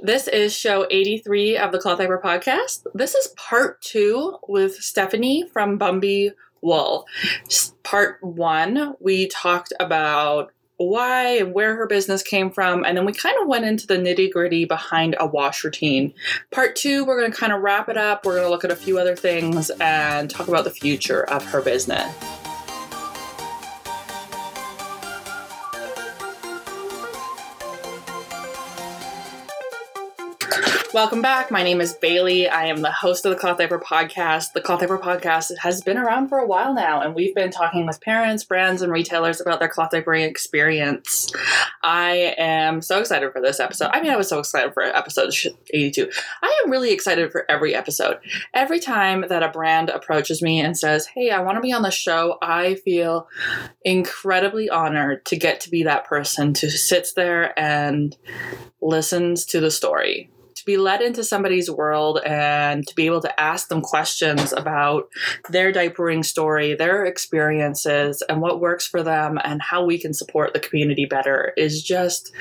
This is show 83 of the Cloth Diaper podcast. This is part two with Stephanie from Bumby Wool. Part one, we talked about why and where her business came from, and then we kind of went into the nitty gritty behind a wash routine. Part two, we're going to kind of wrap it up. We're going to look at a few other things and talk about the future of her business. Welcome back. My name is Bailey. I am the host of the Cloth Diaper Podcast. The Cloth Diaper Podcast has been around for a while now, and we've been talking with parents, brands, and retailers about their cloth diapering experience. I am so excited for this episode. I mean, I was so excited for episode 82. I am really excited for every episode. Every time that a brand approaches me and says, Hey, I want to be on the show, I feel incredibly honored to get to be that person who sits there and listens to the story be led into somebody's world and to be able to ask them questions about their diapering story, their experiences, and what works for them and how we can support the community better is just,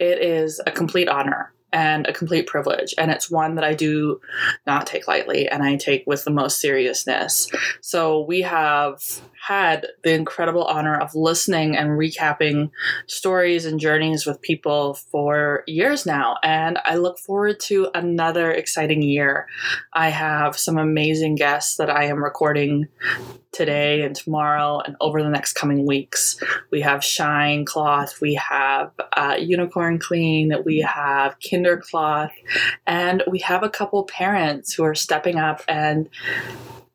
it is a complete honor and a complete privilege. And it's one that I do not take lightly and I take with the most seriousness. So we have had the incredible honor of listening and recapping stories and journeys with people for years now. And I look forward to another exciting year. I have some amazing guests that I am recording today and tomorrow and over the next coming weeks. We have Shine Cloth, we have uh, Unicorn Clean, we have Kinder Cloth, and we have a couple parents who are stepping up and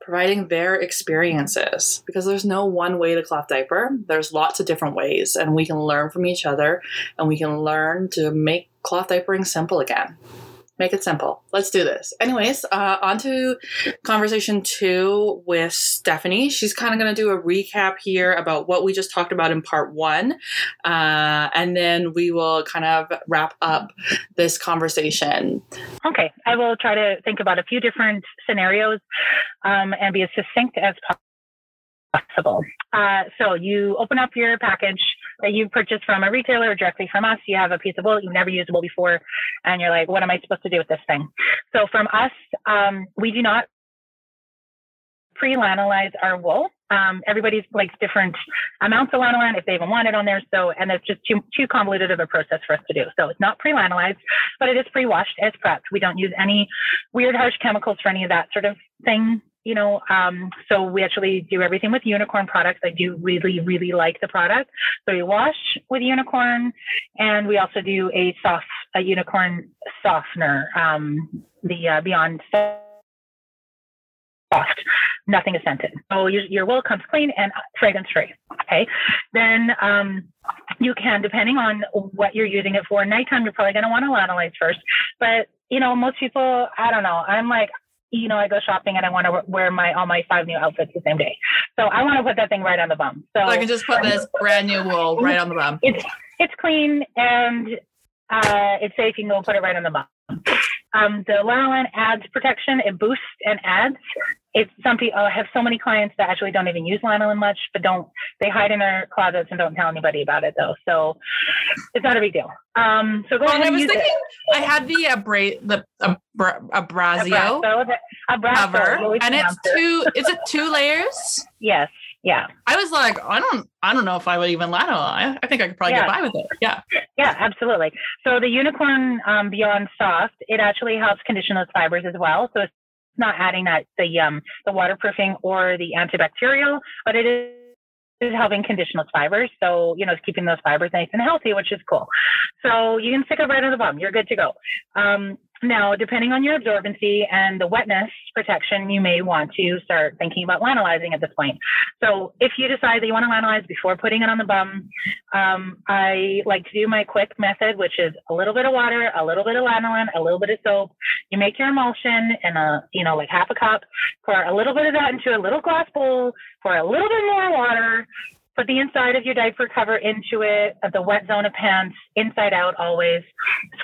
providing their experiences because there's no one way to cloth diaper. There's lots of different ways, and we can learn from each other and we can learn to make cloth diapering simple again make it simple. Let's do this. Anyways, uh, on to conversation two with Stephanie. She's kind of going to do a recap here about what we just talked about in part one. Uh, and then we will kind of wrap up this conversation. Okay. I will try to think about a few different scenarios um, and be as succinct as possible. Uh, so you open up your package that you purchased from a retailer or directly from us. You have a piece of wool you've never used wool before, and you're like, what am I supposed to do with this thing? So from us, um, we do not pre-lanolize our wool. Um, everybody's likes different amounts of lanolin if they even want it on there. So, and it's just too, too convoluted of a process for us to do. So it's not pre-lanolized, but it is pre-washed as prepped. We don't use any weird harsh chemicals for any of that sort of thing you know, um, so we actually do everything with unicorn products. I do really, really like the product. So we wash with unicorn and we also do a soft, a unicorn softener, um, the uh, Beyond Soft. Nothing is scented. So your, your wool comes clean and fragrance free. Okay. Then, um, you can, depending on what you're using it for, nighttime, you're probably going to want to lanolize first. But, you know, most people, I don't know, I'm like, you know, I go shopping and I want to wear my all my five new outfits the same day. So I want to put that thing right on the bum. So, so I can just put this brand new wool right on the bum. It's it's clean and uh, it's safe. You can go put it right on the bum. Um, the lanolin adds protection. It boosts and adds. It's some people uh, have so many clients that actually don't even use lanolin much, but don't they hide in their closets and don't tell anybody about it though. So it's not a big deal. Um, so go well, ahead. I was thinking it. I had the uh, bra- the uh, bra- Abrazio, cover, and it's two. Is it two layers? Yes. Yeah. I was like, I don't, I don't know if I would even lano. I, I think I could probably yeah. get by with it. Yeah. Yeah, absolutely. So the unicorn um, Beyond Soft, it actually helps condition those fibers as well. So it's not adding that the um the waterproofing or the antibacterial, but it is is helping condition those fibers. So, you know, it's keeping those fibers nice and healthy, which is cool. So you can stick it right on the bum. You're good to go. Um, now, depending on your absorbency and the wetness protection, you may want to start thinking about lanolizing at this point. So, if you decide that you want to lanolize before putting it on the bum, um, I like to do my quick method, which is a little bit of water, a little bit of lanolin, a little bit of soap. You make your emulsion in a, you know, like half a cup, pour a little bit of that into a little glass bowl, pour a little bit more water, Put the inside of your diaper cover into it, of the wet zone of pants, inside out always.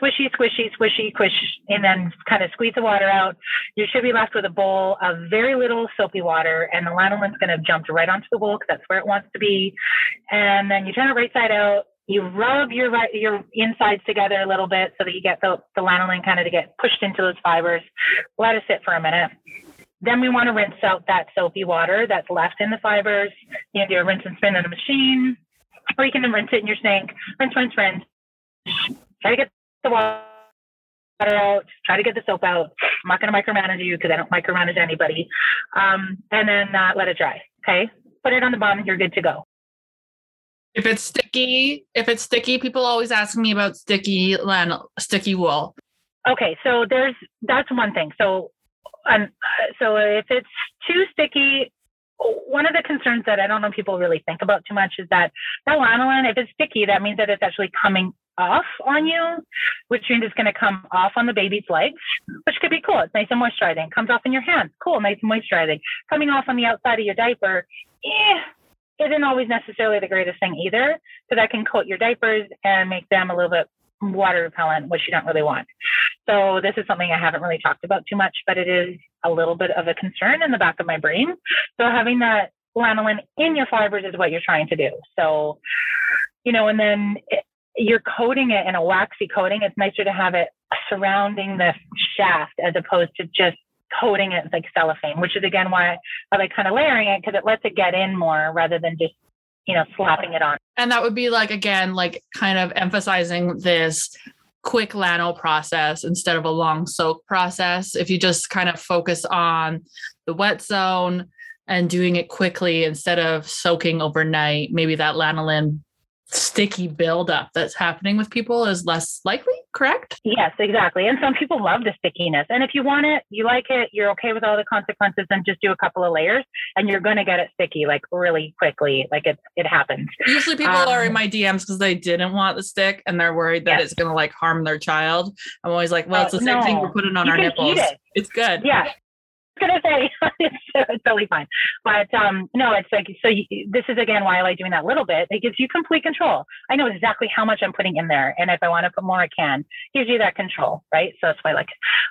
Swishy, squishy, swishy, squish, and then kind of squeeze the water out. You should be left with a bowl of very little soapy water, and the lanolin's going to jump right onto the bowl because that's where it wants to be. And then you turn it right side out, You rub your your insides together a little bit so that you get the, the lanolin kind of to get pushed into those fibers. Let it sit for a minute. Then we want to rinse out that soapy water that's left in the fibers. You can do a rinse and spin in a machine, or you can rinse it in your sink. Rinse, rinse, rinse. Try to get the water out. Try to get the soap out. I'm not going to micromanage you because I don't micromanage anybody. Um, and then uh, let it dry. Okay. Put it on the bottom. You're good to go. If it's sticky, if it's sticky, people always ask me about sticky lan sticky wool. Okay, so there's that's one thing. So um, so if it's too sticky, one of the concerns that I don't know people really think about too much is that lanolin, if it's sticky, that means that it's actually coming off on you, which means it's going to come off on the baby's legs, which could be cool. It's nice and moisturizing. Comes off in your hands, cool, nice and moisturizing. Coming off on the outside of your diaper, eh, isn't always necessarily the greatest thing either, because that can coat your diapers and make them a little bit water repellent, which you don't really want. So this is something I haven't really talked about too much, but it is a little bit of a concern in the back of my brain. So having that lanolin in your fibers is what you're trying to do. So, you know, and then it, you're coating it in a waxy coating. It's nicer to have it surrounding the shaft as opposed to just coating it like cellophane, which is again why I like kind of layering it because it lets it get in more rather than just you know, slapping it on. And that would be like, again, like kind of emphasizing this quick lano process instead of a long soak process. If you just kind of focus on the wet zone and doing it quickly instead of soaking overnight, maybe that lanolin sticky buildup that's happening with people is less likely, correct? Yes, exactly. And some people love the stickiness. And if you want it, you like it, you're okay with all the consequences, then just do a couple of layers and you're going to get it sticky like really quickly. Like it, it happens. Usually people um, are in my DMs because they didn't want the stick and they're worried that yes. it's going to like harm their child. I'm always like, well, it's the same no. thing we're putting on you our nipples. It. It's good. Yeah gonna say it's, totally fine, but um, no, it's like so. You, this is again why I like doing that little bit. It gives you complete control. I know exactly how much I'm putting in there, and if I want to put more, I can. Gives you that control, right? So that's why I like.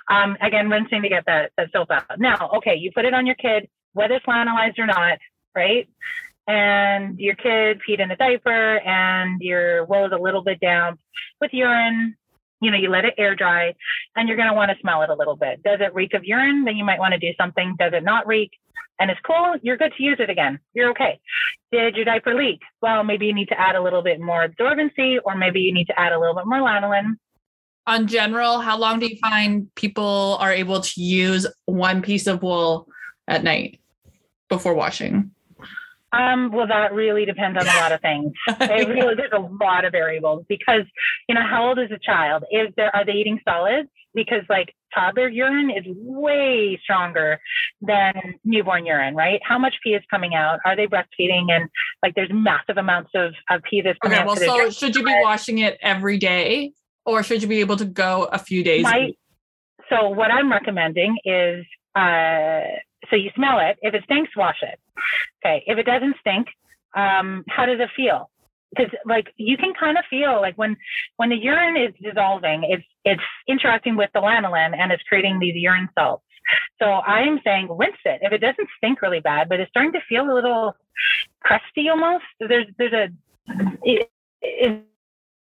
Um, again, rinsing to get that that soap out. Now, okay, you put it on your kid, whether it's lanolized or not, right? And your kid peed in a diaper, and your wool is a little bit down with urine you know, you let it air dry and you're going to want to smell it a little bit. Does it reek of urine? Then you might want to do something. Does it not reek? And it's cool. You're good to use it again. You're okay. Did your diaper leak? Well, maybe you need to add a little bit more absorbency or maybe you need to add a little bit more lanolin. On general, how long do you find people are able to use one piece of wool at night before washing? Um, well, that really depends on a lot of things. It really, there's a lot of variables because, you know, how old is a child? Is there are they eating solids? Because like toddler urine is way stronger than newborn urine, right? How much pee is coming out? Are they breastfeeding? And like, there's massive amounts of, of pee that's coming okay, well, so should you be washing it every day, or should you be able to go a few days? My, so what I'm recommending is uh, so you smell it. If it stinks, wash it. Okay. If it doesn't stink, um, how does it feel? Because like you can kind of feel like when when the urine is dissolving, it's it's interacting with the lanolin and it's creating these urine salts. So I'm saying rinse it. If it doesn't stink really bad, but it's starting to feel a little crusty almost, there's there's a it, it,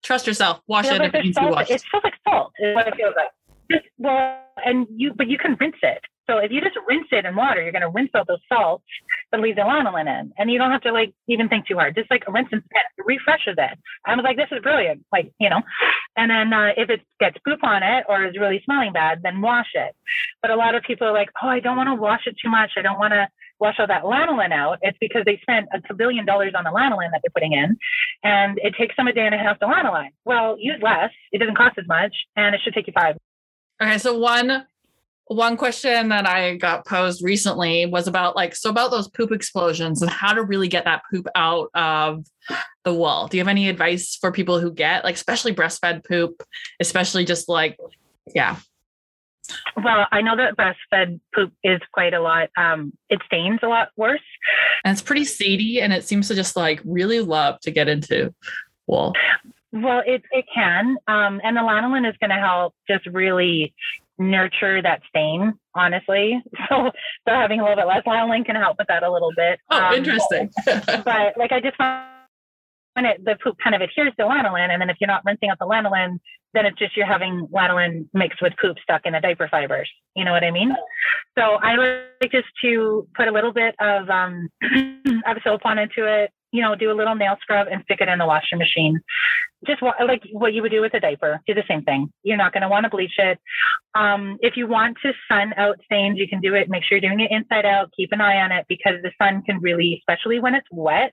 trust yourself. Wash it like it needs to be washed. It feels like salt. Is what it feels like. Just, well, and you but you can rinse it. So if you just rinse it in water, you're going to rinse out those salts, but leave the lanolin in, and you don't have to like even think too hard. Just like rinse and spit, refreshes it. I was like, this is brilliant, like you know. And then uh, if it gets poop on it or is really smelling bad, then wash it. But a lot of people are like, oh, I don't want to wash it too much. I don't want to wash all that lanolin out. It's because they spent a billion dollars on the lanolin that they're putting in, and it takes them a day and a half to lanolin. Well, use less. It doesn't cost as much, and it should take you five. Okay, so one one question that I got posed recently was about like so about those poop explosions and how to really get that poop out of the wall. Do you have any advice for people who get like especially breastfed poop, especially just like yeah. Well, I know that breastfed poop is quite a lot. Um, it stains a lot worse, and it's pretty seedy, and it seems to just like really love to get into wool. Well, it it can, um, and the lanolin is going to help just really nurture that stain, honestly. So, so having a little bit less lanolin can help with that a little bit. Oh, um, interesting. but like I just found it, the poop kind of adheres to lanolin. And then if you're not rinsing out the lanolin, then it's just you're having lanolin mixed with poop stuck in the diaper fibers. You know what I mean? So I like just to put a little bit of um, of soap on into it, you know, do a little nail scrub and stick it in the washing machine. Just like what you would do with a diaper, do the same thing. You're not going to want to bleach it. Um, if you want to sun out stains, you can do it. Make sure you're doing it inside out. Keep an eye on it because the sun can really, especially when it's wet,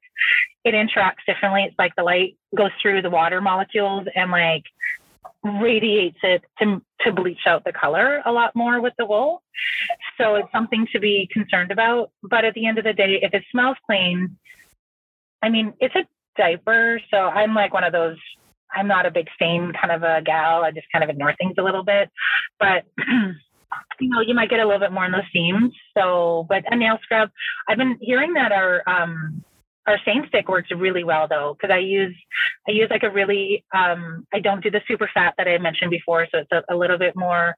it interacts differently. It's like the light goes through the water molecules and like radiates it to, to bleach out the color a lot more with the wool. So it's something to be concerned about. But at the end of the day, if it smells clean, I mean, it's a diaper. So I'm like one of those, I'm not a big stain kind of a gal. I just kind of ignore things a little bit. But, you know, you might get a little bit more in those seams. So, but a nail scrub, I've been hearing that our, um, our stain stick works really well though because i use i use like a really um i don't do the super fat that i mentioned before so it's a, a little bit more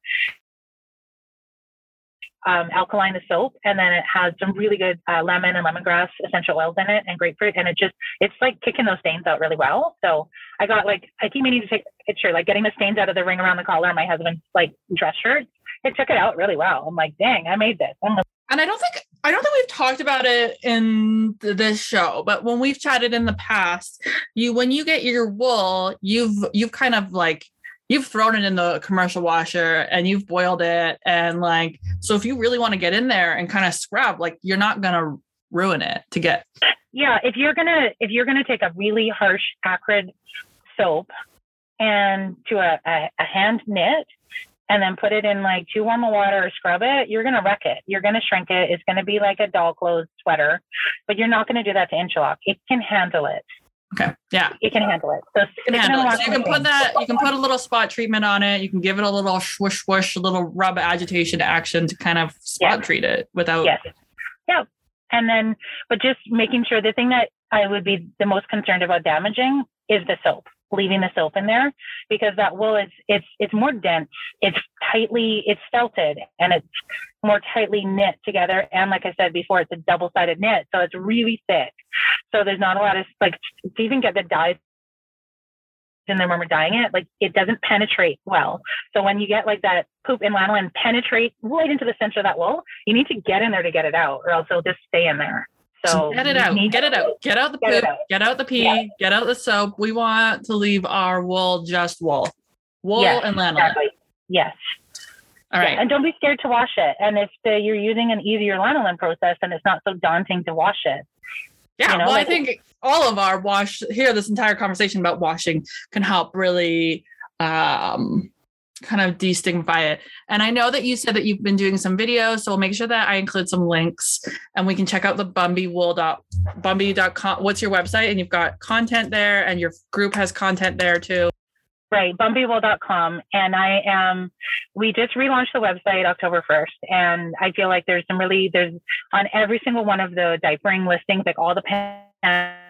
um, alkaline the soap and then it has some really good uh, lemon and lemongrass essential oils in it and grapefruit and it just it's like kicking those stains out really well. So i got like i keep meaning to take a picture like getting the stains out of the ring around the collar. Of my husband's like dress shirt it took it out really well. I'm like dang i made this. And I don't think I don't think we've talked about it in this show, but when we've chatted in the past, you when you get your wool, you've you've kind of like you've thrown it in the commercial washer and you've boiled it and like so if you really want to get in there and kind of scrub, like you're not gonna ruin it to get. Yeah, if you're gonna if you're gonna take a really harsh acrid soap and to a, a, a hand knit and then put it in like too warm of water or scrub it, you're going to wreck it. You're going to shrink it. It's going to be like a doll clothes sweater, but you're not going to do that to interlock. It can handle it. Okay. Yeah. It can handle it. So you can handle it. So you can put that, you can put a little spot treatment on it. You can give it a little swoosh, swoosh, a little rub agitation action to kind of spot treat it without. Yes. Yeah. And then, but just making sure the thing that I would be the most concerned about damaging is the soap leaving the soap in there because that wool is it's it's more dense. It's tightly it's felted and it's more tightly knit together. And like i said before it's a double sided knit so it's really thick. So there's not a lot of like to even get the dyes in there when we're dyeing it like it doesn't penetrate well. So when you get like that poop and lanolin penetrate right into the center of that wool you need to get in there to get it out or else it'll just stay in there so get it out. Get it out. Get out the get poop. Out. Get out the pee. Yeah. Get out the soap. We want to leave our wool just wool. Wool yes, and lanolin. Exactly. Yes. All right. Yeah. And don't be scared to wash it. And if the, you're using an easier lanolin process, then it's not so daunting to wash it. Yeah. You know, well, like I think all of our wash here, this entire conversation about washing can help really um, kind of destigmify it. And I know that you said that you've been doing some videos, so we'll make sure that I include some links and we can check out the bumbywool.bumby.com. What's your website? And you've got content there and your group has content there too. Right, bumbywool.com. And I am, we just relaunched the website October 1st. And I feel like there's some really, there's on every single one of the diapering listings, like all the pants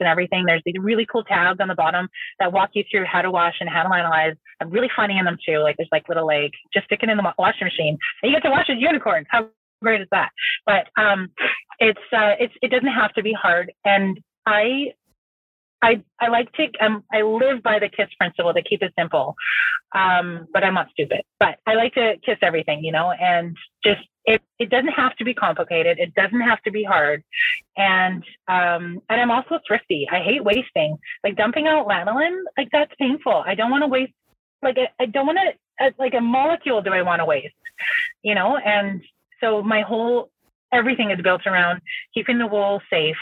and everything. There's these really cool tabs on the bottom that walk you through how to wash and how to lanolize. I'm really funny in them too. Like there's like little like just stick it in the washing machine and you get to wash as unicorns. How great is that? But um, it's uh, it's it doesn't have to be hard. And I I I like to um, I live by the kiss principle to keep it simple, um, but I'm not stupid. But I like to kiss everything, you know, and just it it doesn't have to be complicated. It doesn't have to be hard, and um, and I'm also thrifty. I hate wasting. Like dumping out lanolin, like that's painful. I don't want to waste. Like I, I don't want to like a molecule. Do I want to waste? You know, and so my whole everything is built around keeping the wool safe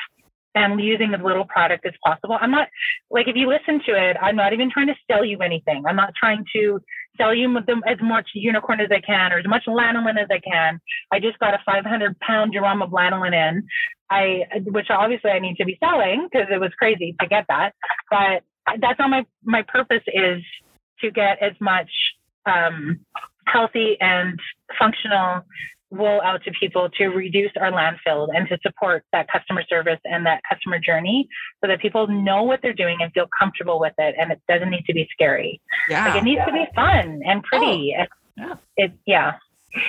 and using as little product as possible. I'm not like if you listen to it, I'm not even trying to sell you anything. I'm not trying to sell you as much unicorn as I can or as much lanolin as I can. I just got a 500 pound drum of lanolin in, I which obviously I need to be selling because it was crazy to get that. But that's not my my purpose is to get as much um, healthy and functional wool out to people to reduce our landfill and to support that customer service and that customer journey so that people know what they're doing and feel comfortable with it and it doesn't need to be scary. Yeah. Like it needs to be fun and pretty. Oh, yeah. It, yeah.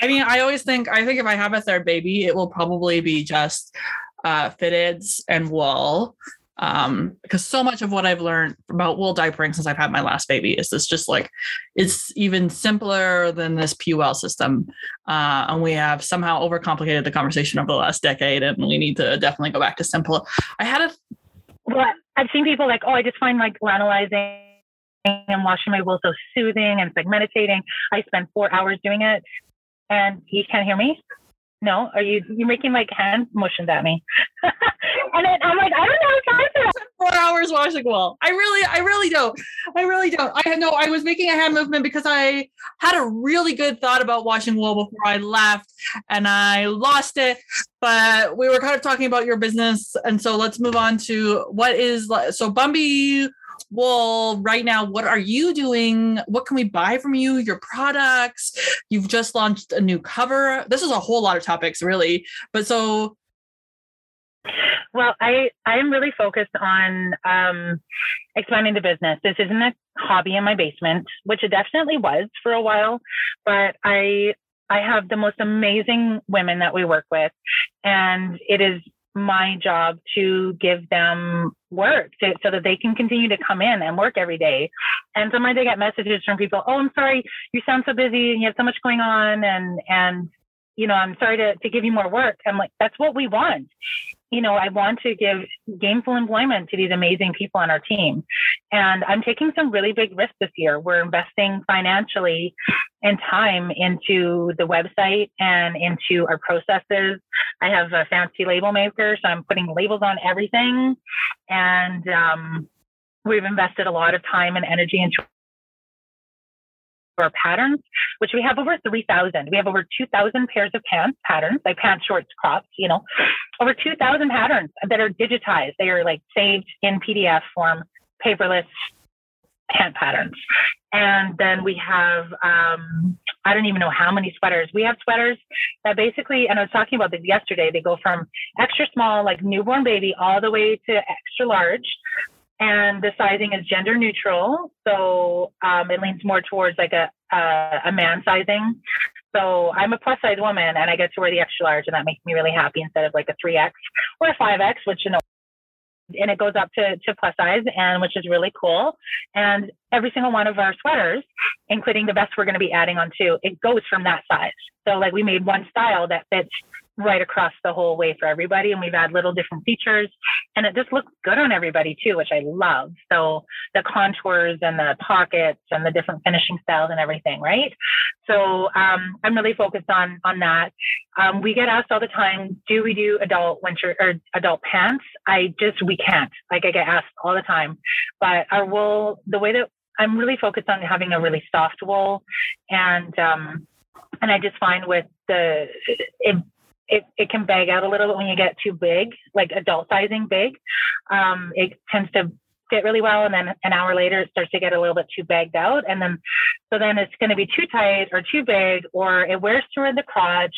I mean, I always think I think if I have a third baby, it will probably be just uh fitteds and wool um, because so much of what I've learned about wool diapering since I've had my last baby is this just like it's even simpler than this PUL system, uh, and we have somehow overcomplicated the conversation over the last decade, and we need to definitely go back to simple. I had a well, I've seen people like, oh, I just find like lanolizing and washing my wool so soothing and it's like meditating. I spend four hours doing it, and you can't hear me. No, are you you're making like hand motions at me? and then I'm like, I don't know time for that. Four hours washing wool. I really, I really don't. I really don't. I know I was making a hand movement because I had a really good thought about washing wool before I left and I lost it. But we were kind of talking about your business. And so let's move on to what is so Bumby Wool, right now, what are you doing? What can we buy from you? Your products. You've just launched a new cover. This is a whole lot of topics, really. But so well, I I am really focused on um, expanding the business. This isn't a hobby in my basement, which it definitely was for a while, but I I have the most amazing women that we work with, and it is my job to give them work to, so that they can continue to come in and work every day. And sometimes I get messages from people, "Oh, I'm sorry, you sound so busy and you have so much going on, and and you know, I'm sorry to to give you more work." I'm like, "That's what we want." You know, I want to give gainful employment to these amazing people on our team. And I'm taking some really big risks this year. We're investing financially and time into the website and into our processes. I have a fancy label maker, so I'm putting labels on everything. And um, we've invested a lot of time and energy into our patterns, which we have over 3,000. We have over 2,000 pairs of pants patterns, like pants, shorts, crops, you know, over 2,000 patterns that are digitized. They are like saved in PDF form, paperless pant patterns. And then we have, um, I don't even know how many sweaters. We have sweaters that basically, and I was talking about this yesterday, they go from extra small, like newborn baby, all the way to extra large and the sizing is gender neutral. So um, it leans more towards like a, a, a man sizing. So I'm a plus size woman and I get to wear the extra large and that makes me really happy instead of like a 3X or a 5X, which, you know, and it goes up to, to plus size and which is really cool. And every single one of our sweaters, including the vest we're going to be adding on to, it goes from that size. So like we made one style that fits right across the whole way for everybody. And we've had little different features and it just looks good on everybody too, which I love. So the contours and the pockets and the different finishing styles and everything, right? So um, I'm really focused on on that. Um, we get asked all the time, do we do adult winter or adult pants? I just we can't. Like I get asked all the time. But our wool, the way that I'm really focused on having a really soft wool and um, and I just find with the it, it, it can bag out a little bit when you get too big, like adult sizing big. Um, it tends to fit really well. And then an hour later, it starts to get a little bit too bagged out. And then, so then it's going to be too tight or too big, or it wears through in the crotch,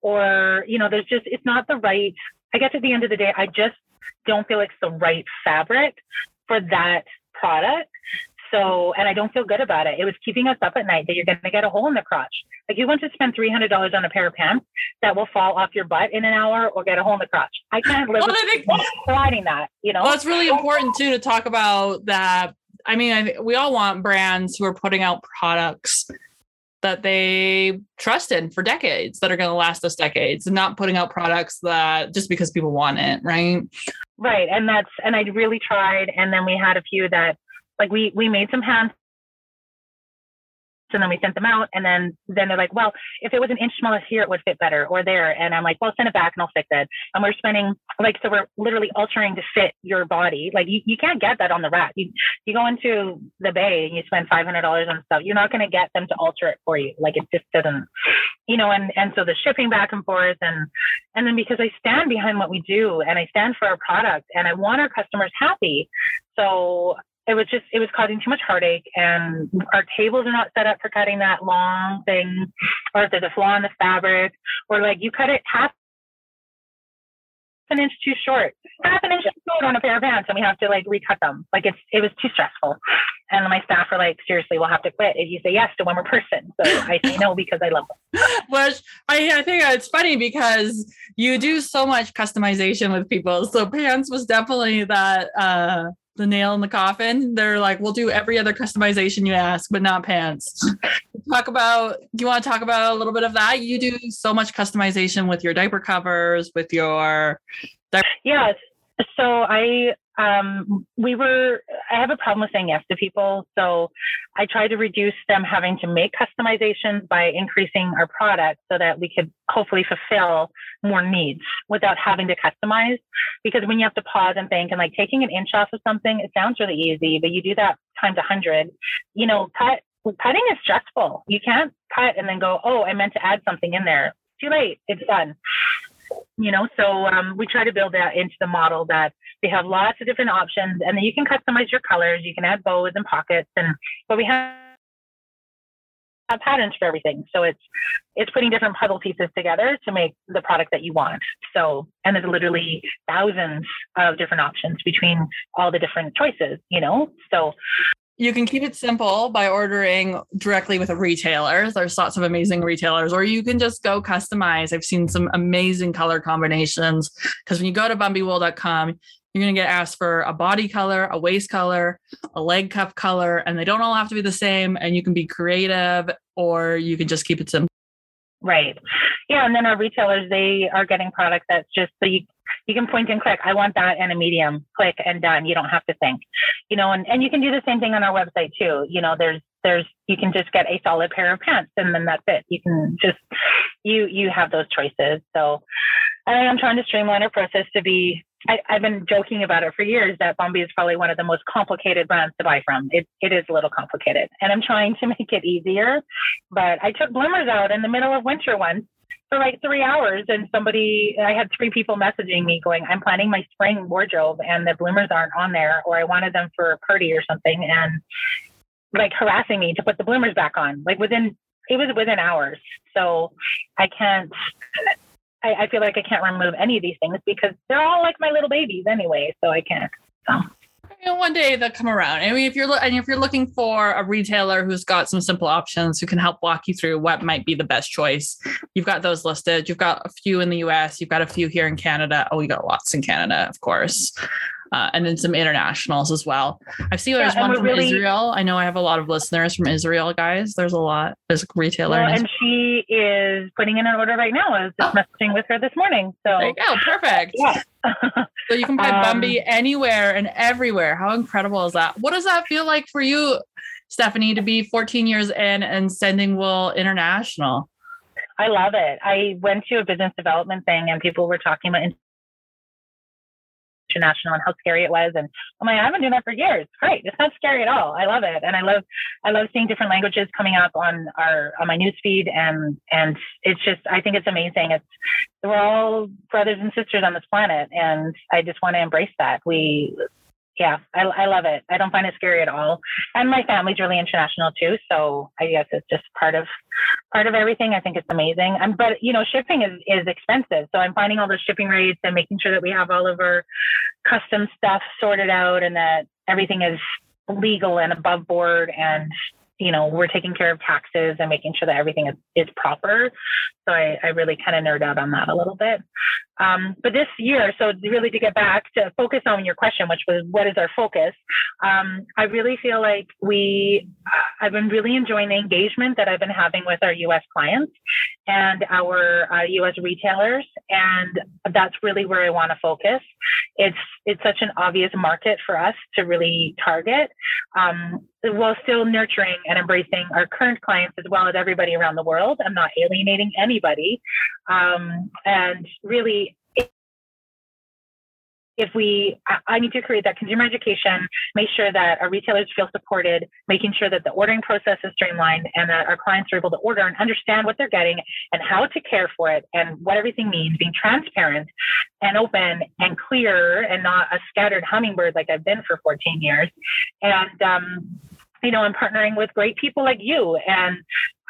or, you know, there's just, it's not the right, I guess at the end of the day, I just don't feel like it's the right fabric for that product. So, and I don't feel good about it. It was keeping us up at night that you're going to get a hole in the crotch. Like you want to spend $300 on a pair of pants that will fall off your butt in an hour or get a hole in the crotch. I can't live well, with providing that, you know? Well, it's really important too to talk about that. I mean, I, we all want brands who are putting out products that they trust in for decades that are going to last us decades and not putting out products that just because people want it right right and that's and i really tried and then we had a few that like we we made some hand and then we sent them out and then then they're like well if it was an inch smaller here it would fit better or there and i'm like well send it back and i'll fix it and we're spending like so we're literally altering to fit your body like you, you can't get that on the rack you you go into the bay and you spend $500 on stuff you're not going to get them to alter it for you like it just doesn't you know and and so the shipping back and forth and and then because i stand behind what we do and i stand for our product and i want our customers happy so it was just it was causing too much heartache and our tables are not set up for cutting that long thing or if there's a flaw in the fabric or like you cut it half an inch too short, half an inch too short on a pair of pants, and we have to like recut them. Like it's it was too stressful. And my staff are like, seriously, we'll have to quit if you say yes to one more person. So I say no because I love them. Which I, I think it's funny because you do so much customization with people. So pants was definitely that uh the nail in the coffin. They're like, we'll do every other customization you ask, but not pants. talk about you want to talk about a little bit of that? You do so much customization with your diaper covers, with your diaper- Yes. So I um, we were i have a problem with saying yes to people so i try to reduce them having to make customizations by increasing our product so that we could hopefully fulfill more needs without having to customize. Because when you have to pause and think and like taking an inch off of something it sounds really easy but you do that times a hundred you know cut cutting is stressful. You can't cut and then go oh i meant to add something in there. Too late. It's done. You know so um, we try to build that into the model that they have lots of different options and then you can customize your colors you can add bows and pockets and but we have patterns for everything so it's it's putting different puzzle pieces together to make the product that you want so and there's literally thousands of different options between all the different choices you know so you can keep it simple by ordering directly with a retailer. There's lots of amazing retailers, or you can just go customize. I've seen some amazing color combinations because when you go to bumbywool.com, you're going to get asked for a body color, a waist color, a leg cuff color, and they don't all have to be the same. And you can be creative or you can just keep it simple. Right. Yeah. And then our retailers, they are getting product that's just so you you can point and click. I want that and a medium. Click and done. You don't have to think. You know, and, and you can do the same thing on our website too. You know, there's there's you can just get a solid pair of pants and then that's it. You can just you you have those choices. So I am trying to streamline our process to be I, have been joking about it for years that Bumby is probably one of the most complicated brands to buy from. It, it is a little complicated, and I'm trying to make it easier. But I took bloomers out in the middle of winter once for like three hours, and somebody, I had three people messaging me going, "I'm planning my spring wardrobe, and the bloomers aren't on there, or I wanted them for a party or something," and like harassing me to put the bloomers back on. Like within, it was within hours. So I can't I, I feel like I can't remove any of these things because they're all like my little babies anyway. So I can't. So. You know, one day they'll come around. I mean, if you're and if you're looking for a retailer who's got some simple options who can help walk you through what might be the best choice, you've got those listed. You've got a few in the U.S. You've got a few here in Canada. Oh, we got lots in Canada, of course uh, and then some internationals as well. I've seen there's yeah, one from really, Israel. I know I have a lot of listeners from Israel, guys. There's a lot. There's a retailer. Well, and she is putting in an order right now. I was just oh. messaging with her this morning. So there you go. Perfect. Yeah. so you can buy um, Bumby anywhere and everywhere. How incredible is that? What does that feel like for you, Stephanie, to be 14 years in and sending wool international? I love it. I went to a business development thing and people were talking about international and how scary it was. And I'm I've been doing that for years. Great. It's not scary at all. I love it. And I love, I love seeing different languages coming up on our, on my news feed. And, and it's just, I think it's amazing. It's, we're all brothers and sisters on this planet. And I just want to embrace that. We, yeah, I, I love it. I don't find it scary at all. And my family's really international too, so I guess it's just part of part of everything. I think it's amazing. Um, but you know, shipping is is expensive, so I'm finding all the shipping rates and making sure that we have all of our custom stuff sorted out and that everything is legal and above board and you know, we're taking care of taxes and making sure that everything is, is proper. So I, I really kind of nerd out on that a little bit. Um, but this year, so really to get back to focus on your question, which was what is our focus? Um, I really feel like we, I've been really enjoying the engagement that I've been having with our US clients and our uh, US retailers. And that's really where I want to focus. It's, it's such an obvious market for us to really target. Um, while still nurturing and embracing our current clients as well as everybody around the world. I'm not alienating anybody. Um, and really, if we, I need to create that consumer education, make sure that our retailers feel supported, making sure that the ordering process is streamlined and that our clients are able to order and understand what they're getting and how to care for it and what everything means, being transparent and open and clear and not a scattered hummingbird like I've been for 14 years. And, um, you know, I'm partnering with great people like you and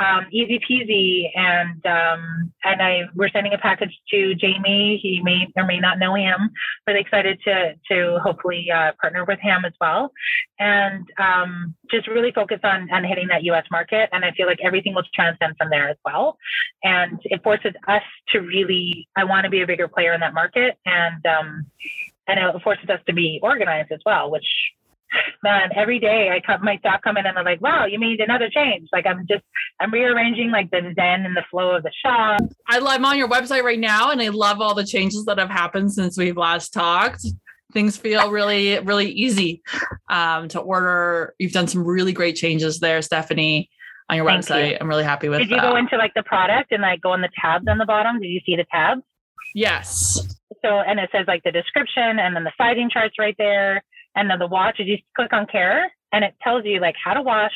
um, easy peasy. And um, and I we're sending a package to Jamie. He may or may not know him. Really excited to to hopefully uh, partner with him as well, and um, just really focus on on hitting that U.S. market. And I feel like everything will transcend from there as well. And it forces us to really. I want to be a bigger player in that market, and um, and it forces us to be organized as well, which man, every day I come, my staff come in and they're like, wow, you made another change. Like I'm just, I'm rearranging like the zen and the flow of the shop. I, I'm on your website right now and I love all the changes that have happened since we've last talked. Things feel really, really easy um, to order. You've done some really great changes there, Stephanie, on your Thank website. You. I'm really happy with Did you that. go into like the product and like go on the tabs on the bottom? Did you see the tabs? Yes. So, and it says like the description and then the sizing charts right there. And then the watch is you click on care and it tells you like how to wash,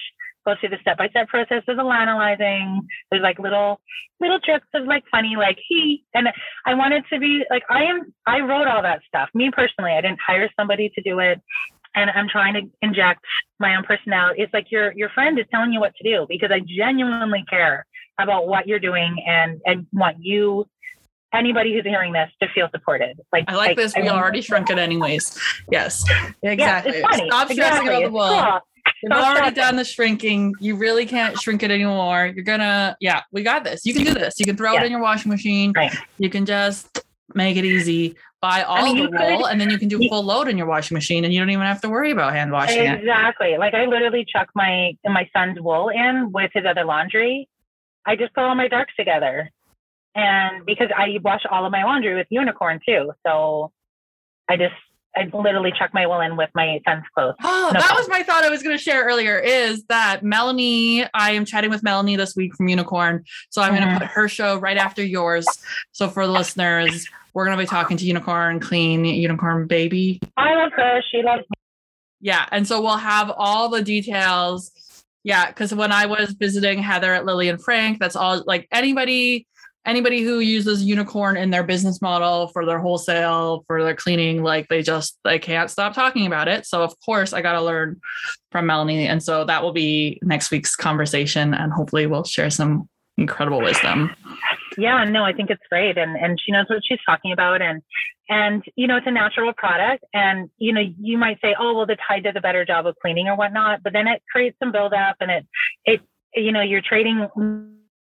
goes through the step-by-step process of the lanolizing. There's like little little tricks of like funny like he and I wanted to be like I am I wrote all that stuff. Me personally, I didn't hire somebody to do it. And I'm trying to inject my own personality. It's like your your friend is telling you what to do because I genuinely care about what you're doing and and want you anybody who's hearing this to feel supported. Like I like, like this. I we already shrunk it anyways. Yes, exactly. Yeah. Stop exactly. stressing about the wall. You've already done the shrinking. You really can't shrink it anymore. You're gonna, yeah, we got this. You can do this. You can throw yeah. it in your washing machine. Right. You can just make it easy. Buy all I mean, the wool, could, and then you can do full load in your washing machine, and you don't even have to worry about hand washing exactly. it. Exactly. Like I literally chuck my my son's wool in with his other laundry. I just put all my darks together and because I wash all of my laundry with unicorn too. So I just I literally chuck my wool in with my son's clothes. Oh, no that problem. was my thought I was going to share earlier is that Melanie, I am chatting with Melanie this week from Unicorn. So I'm mm-hmm. going to put her show right after yours. So for the listeners, we're going to be talking to Unicorn Clean, Unicorn Baby. I love her. She loves me. Yeah. And so we'll have all the details. Yeah. Because when I was visiting Heather at Lily and Frank, that's all like anybody anybody who uses unicorn in their business model for their wholesale for their cleaning like they just they can't stop talking about it. So of course i got to learn from melanie. And so that will be next week's conversation and hopefully we'll share some incredible wisdom. Yeah no i think it's great. And and she knows what she's talking about. And and you know it's a natural product. And you know you might say oh well the tide does a better job of cleaning or whatnot. But then it creates some buildup and it it you know you're trading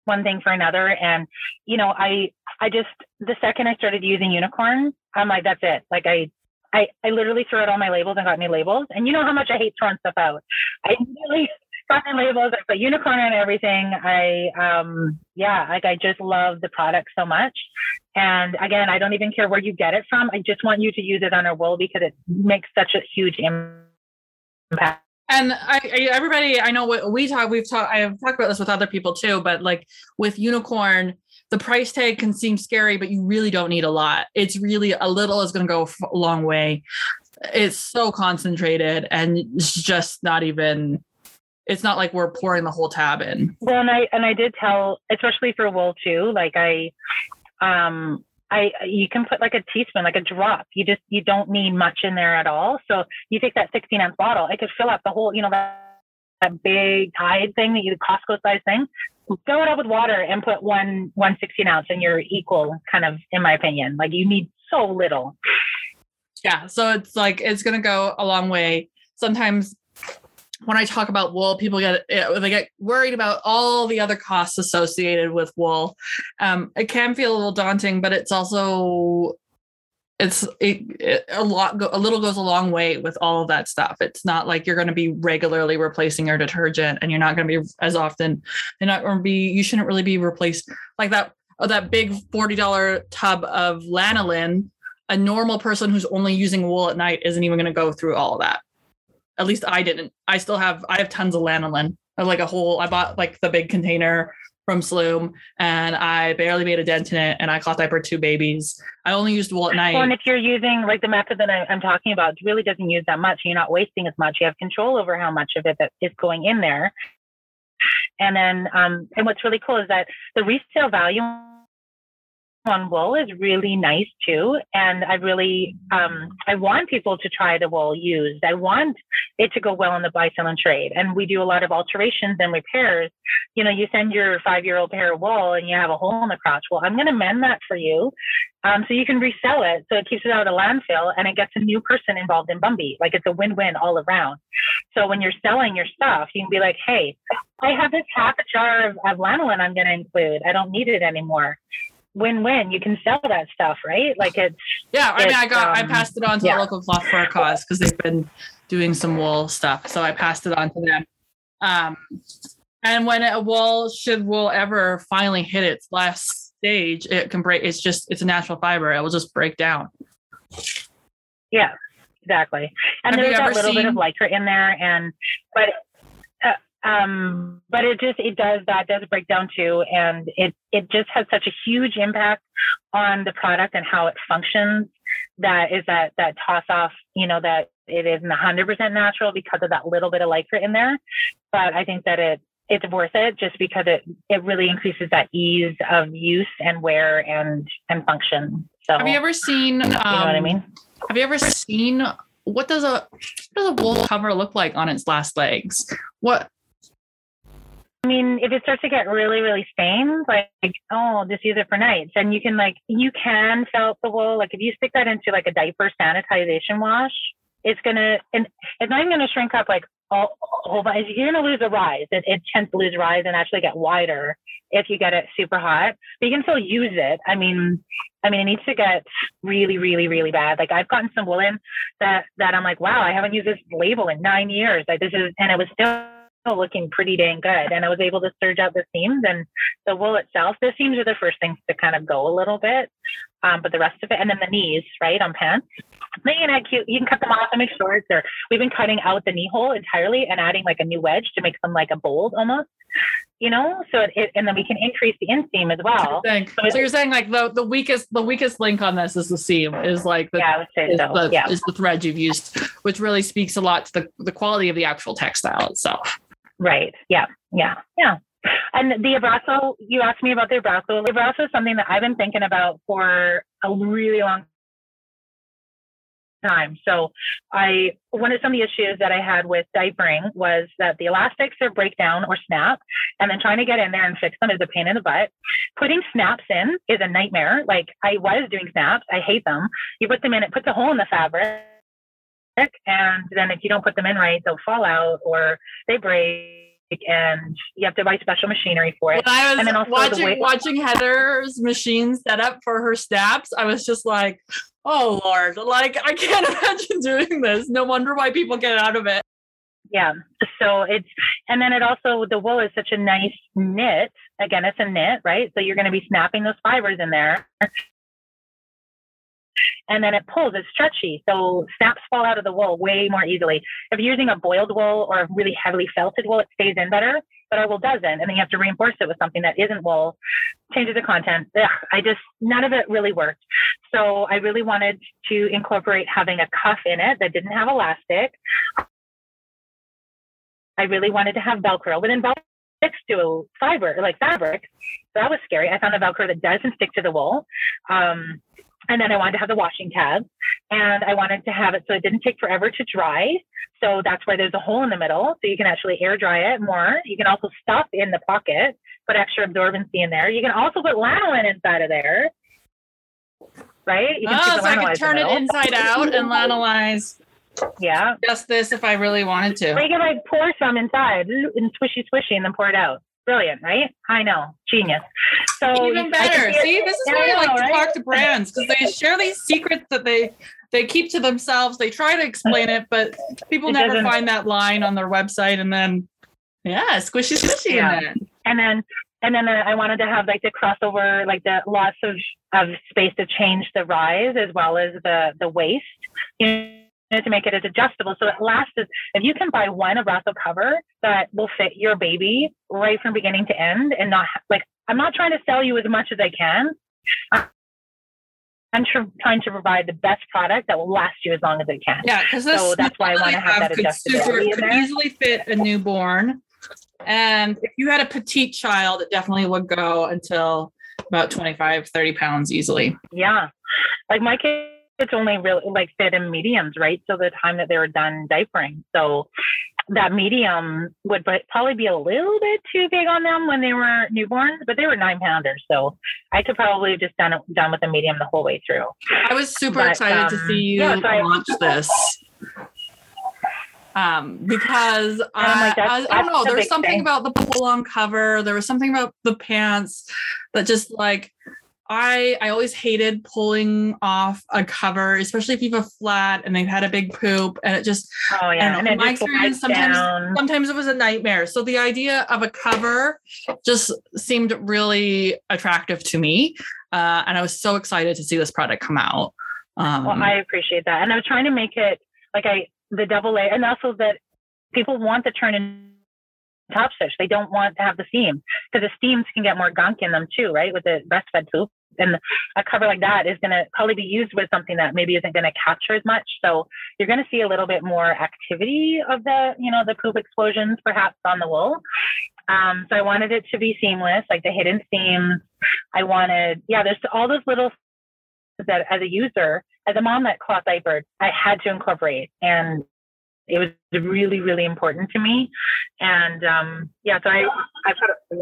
one thing for another. And, you know, I, I just, the second I started using unicorn, I'm like, that's it. Like I, I, I literally threw out all my labels and got new labels. And you know how much I hate throwing stuff out. I really got new labels. I put unicorn on everything. I, um, yeah, like I just love the product so much. And again, I don't even care where you get it from. I just want you to use it on our wool because it makes such a huge impact and I, I, everybody i know what we talk we've talked i've talked about this with other people too but like with unicorn the price tag can seem scary but you really don't need a lot. It's really a little is going to go a long way. It's so concentrated and it's just not even it's not like we're pouring the whole tab in. Well and i and i did tell especially for wool too like i um I you can put like a teaspoon, like a drop. You just you don't need much in there at all. So you take that 16 ounce bottle, it could fill up the whole, you know, that, that big Tide thing that you Costco size thing. Fill it up with water and put one one 16 ounce, and you're equal, kind of, in my opinion. Like you need so little. Yeah, so it's like it's gonna go a long way. Sometimes when I talk about wool, people get they get worried about all the other costs associated with wool. Um, it can feel a little daunting, but it's also it's it, it, a lot a little goes a long way with all of that stuff it's not like you're going to be regularly replacing your detergent and you're not going to be as often you're not going to be you shouldn't really be replaced like that oh, that big $40 tub of lanolin a normal person who's only using wool at night isn't even going to go through all of that at least I didn't. I still have I have tons of lanolin. I like a whole I bought like the big container from Sloomb and I barely made a dent in it and I cloth diaper two babies. I only used wool at night. Well, and if you're using like the method that I'm talking about, really doesn't use that much. You're not wasting as much. You have control over how much of it that is going in there. And then um and what's really cool is that the resale value on wool is really nice too. And I really, um, I want people to try the wool used. I want it to go well in the buy, sell, and trade. And we do a lot of alterations and repairs. You know, you send your five year old pair of wool and you have a hole in the crotch. Well, I'm going to mend that for you. Um, so you can resell it. So it keeps it out of the landfill and it gets a new person involved in Bumby. Like it's a win win all around. So when you're selling your stuff, you can be like, hey, I have this half a jar of, of lanolin I'm going to include. I don't need it anymore win-win. You can sell that stuff, right? Like it's yeah. I mean, I got um, I passed it on to yeah. the local cloth for a cause because they've been doing some wool stuff, so I passed it on to them. Um, and when a wool should wool ever finally hit its last stage, it can break. It's just it's a natural fiber. It will just break down. Yeah, exactly. And Have there's a little seen... bit of lycra in there, and but um, but it just it does that does break down too, and it it just has such a huge impact on the product and how it functions. That is that that toss off, you know, that it isn't hundred percent natural because of that little bit of lycra in there. But I think that it it's worth it just because it it really increases that ease of use and wear and and function. So have you ever seen? Um, you know what I mean? Have you ever seen what does a what does a wool cover look like on its last legs? What I mean, if it starts to get really, really stained, like, oh, just use it for nights. And you can like, you can felt the wool. Like if you stick that into like a diaper sanitization wash, it's gonna, and it's not even gonna shrink up like all, whole body. You're gonna lose a rise. It, it tends to lose rise and actually get wider if you get it super hot. But you can still use it. I mean, I mean, it needs to get really, really, really bad. Like I've gotten some woolen that that I'm like, wow, I haven't used this label in nine years. Like this is, and it was still looking pretty dang good. And I was able to serge out the seams and the wool itself. The seams are the first things to kind of go a little bit, um, but the rest of it, and then the knees, right, on pants. Then you can add cute, you can cut them off and make shorts, or we've been cutting out the knee hole entirely and adding like a new wedge to make them like a bold almost. You know, so it, it and then we can increase the inseam as well. So, so, you're saying like the, the weakest the weakest link on this is the seam is like the, yeah, I would say is, so. the, yeah. is the thread you've used, which really speaks a lot to the, the quality of the actual textile itself. Right. Yeah. Yeah. Yeah. And the abrazo, you asked me about the abrazo. The abrazo is something that I've been thinking about for a really long time. So I one of some of the issues that I had with diapering was that the elastics are break down or snap, and then trying to get in there and fix them is a pain in the butt. Putting snaps in is a nightmare. Like I was doing snaps, I hate them. You put them in, it puts a hole in the fabric and then if you don't put them in right, they'll fall out or they break and you have to buy special machinery for it. When I was and then also watching way- watching Heather's machine set up for her snaps, I was just like, oh Lord, like I can't imagine doing this. No wonder why people get out of it. Yeah. So it's and then it also the wool is such a nice knit. Again, it's a knit, right? So you're going to be snapping those fibers in there and then it pulls. It's stretchy, so snaps fall out of the wool way more easily. If you're using a boiled wool or a really heavily felted wool, it stays in better, but our wool doesn't, and then you have to reinforce it with something that isn't wool. Changes the content. Ugh, I just none of it really worked. So I really wanted to incorporate having a cuff in it that didn't have elastic. I really wanted to have Velcro, but then Velcro sticks to a fiber, like fabric. So that was scary. I found a Velcro that doesn't stick to the wool. Um, and then I wanted to have the washing tab and I wanted to have it so it didn't take forever to dry. So that's why there's a hole in the middle. So you can actually air dry it more. You can also stuff in the pocket, put extra absorbency in there. You can also put lanolin inside of there. Right? You can oh, so I can turn it inside out and lanolize. Yeah. Just this if I really wanted to. Or you can like pour some inside and swishy swishy and then pour it out brilliant, right? I know, genius. So even better. See, this is why I like to talk to brands because they share these secrets that they they keep to themselves. They try to explain it, but people it never find that line on their website, and then yeah, squishy squishy yeah. in. And then and then uh, I wanted to have like the crossover, like the lots of of space to change the rise as well as the the waist. You know, to make it as adjustable. So it lasts, if you can buy one Abrazo cover that will fit your baby right from beginning to end and not like, I'm not trying to sell you as much as I can. I'm tr- trying to provide the best product that will last you as long as it can. Yeah, because so that's why I want to have, have that adjustability. Could, could easily fit a newborn, and if you had a petite child, it definitely would go until about 25, 30 pounds easily. Yeah. Like my kids only really like fit in mediums, right? So the time that they were done diapering. So that medium would probably be a little bit too big on them when they were newborns, but they were nine pounders. So I could probably just done done with a medium the whole way through. I was super but, excited um, to see you yeah, launch I, this. Um, because I, like, I, I, don't know, there was something thing. about the pull on cover. There was something about the pants that just like I I always hated pulling off a cover, especially if you have a flat and they've had a big poop and it just oh yeah. and my experience sometimes down. sometimes it was a nightmare. So the idea of a cover just seemed really attractive to me. Uh, and I was so excited to see this product come out. Um, well, I appreciate that. And I was trying to make it like I the double A and also that people want the turn in top stitch. They don't want to have the seam because the seams can get more gunk in them too, right? With the breastfed poop. And a cover like that is going to probably be used with something that maybe isn't going to capture as much. So you're going to see a little bit more activity of the, you know, the poop explosions perhaps on the wool. Um, so I wanted it to be seamless, like the hidden seams. I wanted, yeah, there's all those little that as a user, as a mom that cloth diapered, I had to incorporate. And it was really, really important to me. And um, yeah, so I, I put it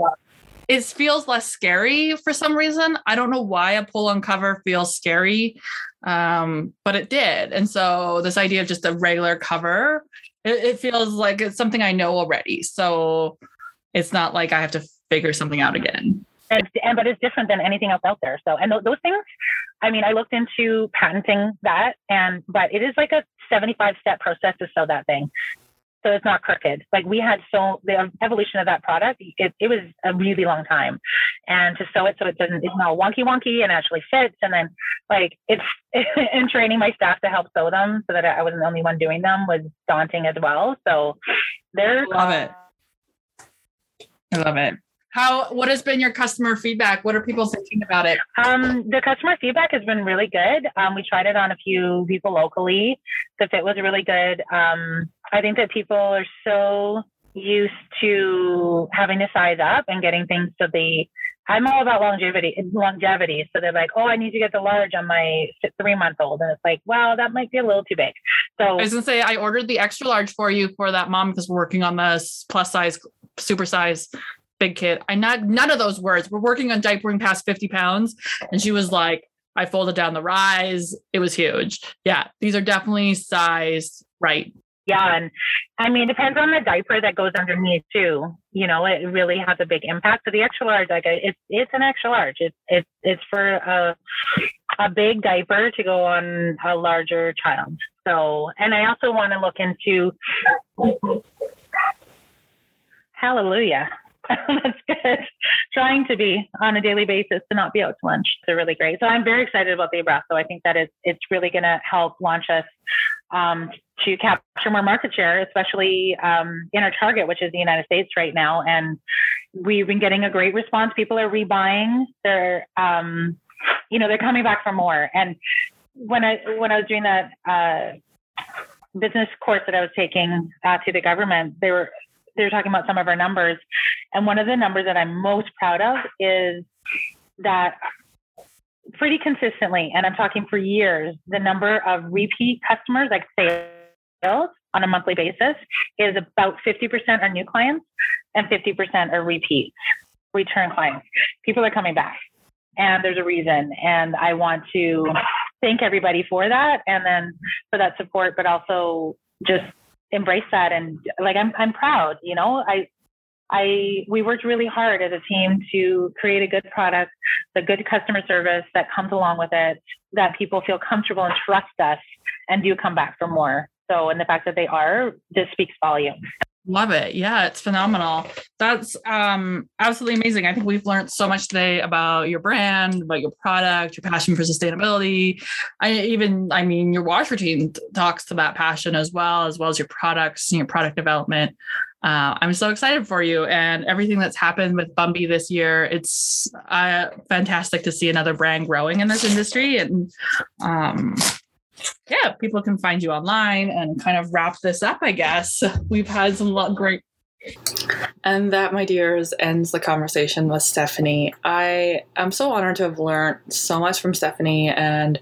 it feels less scary for some reason. I don't know why a pull on cover feels scary, um, but it did. And so this idea of just a regular cover, it, it, feels like it's something I know already. So it's not like I have to figure something out again. And, and but it's different than anything else out there. So and th- those things, I mean, I looked into patenting that, and but it is like a 75 step process to sew that thing. So it's not crooked. Like we had so the evolution of that product, it, it was a really long time. And to sew it so it doesn't, it's not wonky wonky and actually fits. And then like it's, and training my staff to help sew them so that I wasn't the only one doing them was daunting as well. So there's. Love it. I love it. How what has been your customer feedback? What are people thinking about it? Um, the customer feedback has been really good. Um, we tried it on a few people locally. The fit was really good. Um, I think that people are so used to having to size up and getting things to they I'm all about longevity longevity. So they're like, oh, I need to get the large on my three month old. And it's like, well, that might be a little too big. So I was gonna say I ordered the extra large for you for that mom because we're working on the plus size, super size big kid. I not none of those words. We're working on diapering past 50 pounds. And she was like, I folded down the rise. It was huge. Yeah, these are definitely sized right. Yeah. And I mean, it depends on the diaper that goes underneath too. You know, it really has a big impact. So the extra large, like it's it's an extra large. It's it's it's for a a big diaper to go on a larger child. So and I also want to look into Hallelujah. That's good. Trying to be on a daily basis to not be out to lunch. They're really great. So I'm very excited about the Abrazo. I think that it's it's really going to help launch us um, to capture more market share, especially um, in our target, which is the United States right now. And we've been getting a great response. People are rebuying. They're um, you know they're coming back for more. And when I when I was doing that. Uh, business course that I was taking uh, to the government, they were they were talking about some of our numbers. And one of the numbers that I'm most proud of is that pretty consistently, and I'm talking for years, the number of repeat customers, like sales on a monthly basis, is about 50% are new clients and 50% are repeat return clients. People are coming back and there's a reason. And I want to thank everybody for that and then for that support, but also just embrace that and like I'm I'm proud, you know. I I we worked really hard as a team to create a good product, the good customer service that comes along with it, that people feel comfortable and trust us and do come back for more. So and the fact that they are, this speaks volumes. Love it. Yeah, it's phenomenal. That's um absolutely amazing. I think we've learned so much today about your brand, about your product, your passion for sustainability. I even I mean your wash routine talks to that passion as well, as well as your products and your product development. Uh, I'm so excited for you and everything that's happened with Bumby this year. It's uh, fantastic to see another brand growing in this industry, and um, yeah, people can find you online and kind of wrap this up, I guess. We've had some great And that, my dears, ends the conversation with Stephanie. I am so honored to have learned so much from Stephanie, and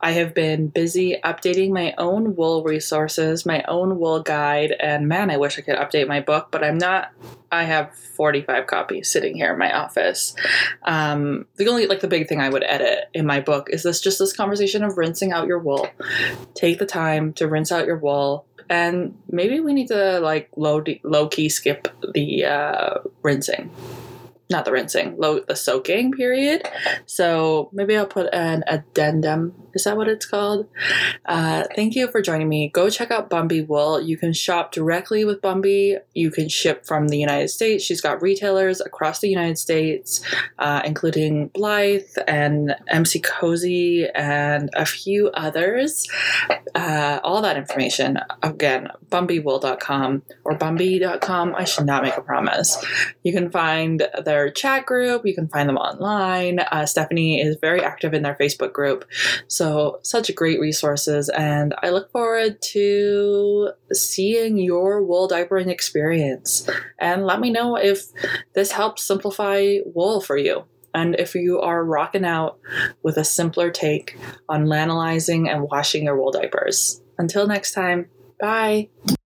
I have been busy updating my own wool resources, my own wool guide, and man, I wish I could update my book, but I'm not. I have 45 copies sitting here in my office. Um, the only, like, the big thing I would edit in my book is this just this conversation of rinsing out your wool. Take the time to rinse out your wool and maybe we need to like low low key skip the uh, rinsing not the rinsing, low, the soaking period. So maybe I'll put an addendum. Is that what it's called? Uh, thank you for joining me. Go check out Bumby Wool. You can shop directly with Bumby. You can ship from the United States. She's got retailers across the United States, uh, including Blythe and MC Cozy and a few others. Uh, all that information, again, bumbywool.com or bumby.com. I should not make a promise. You can find their chat group. You can find them online. Uh, Stephanie is very active in their Facebook group. So, such great resources. And I look forward to seeing your wool diapering experience. And let me know if this helps simplify wool for you. And if you are rocking out with a simpler take on lanolizing and washing your wool diapers. Until next time, bye.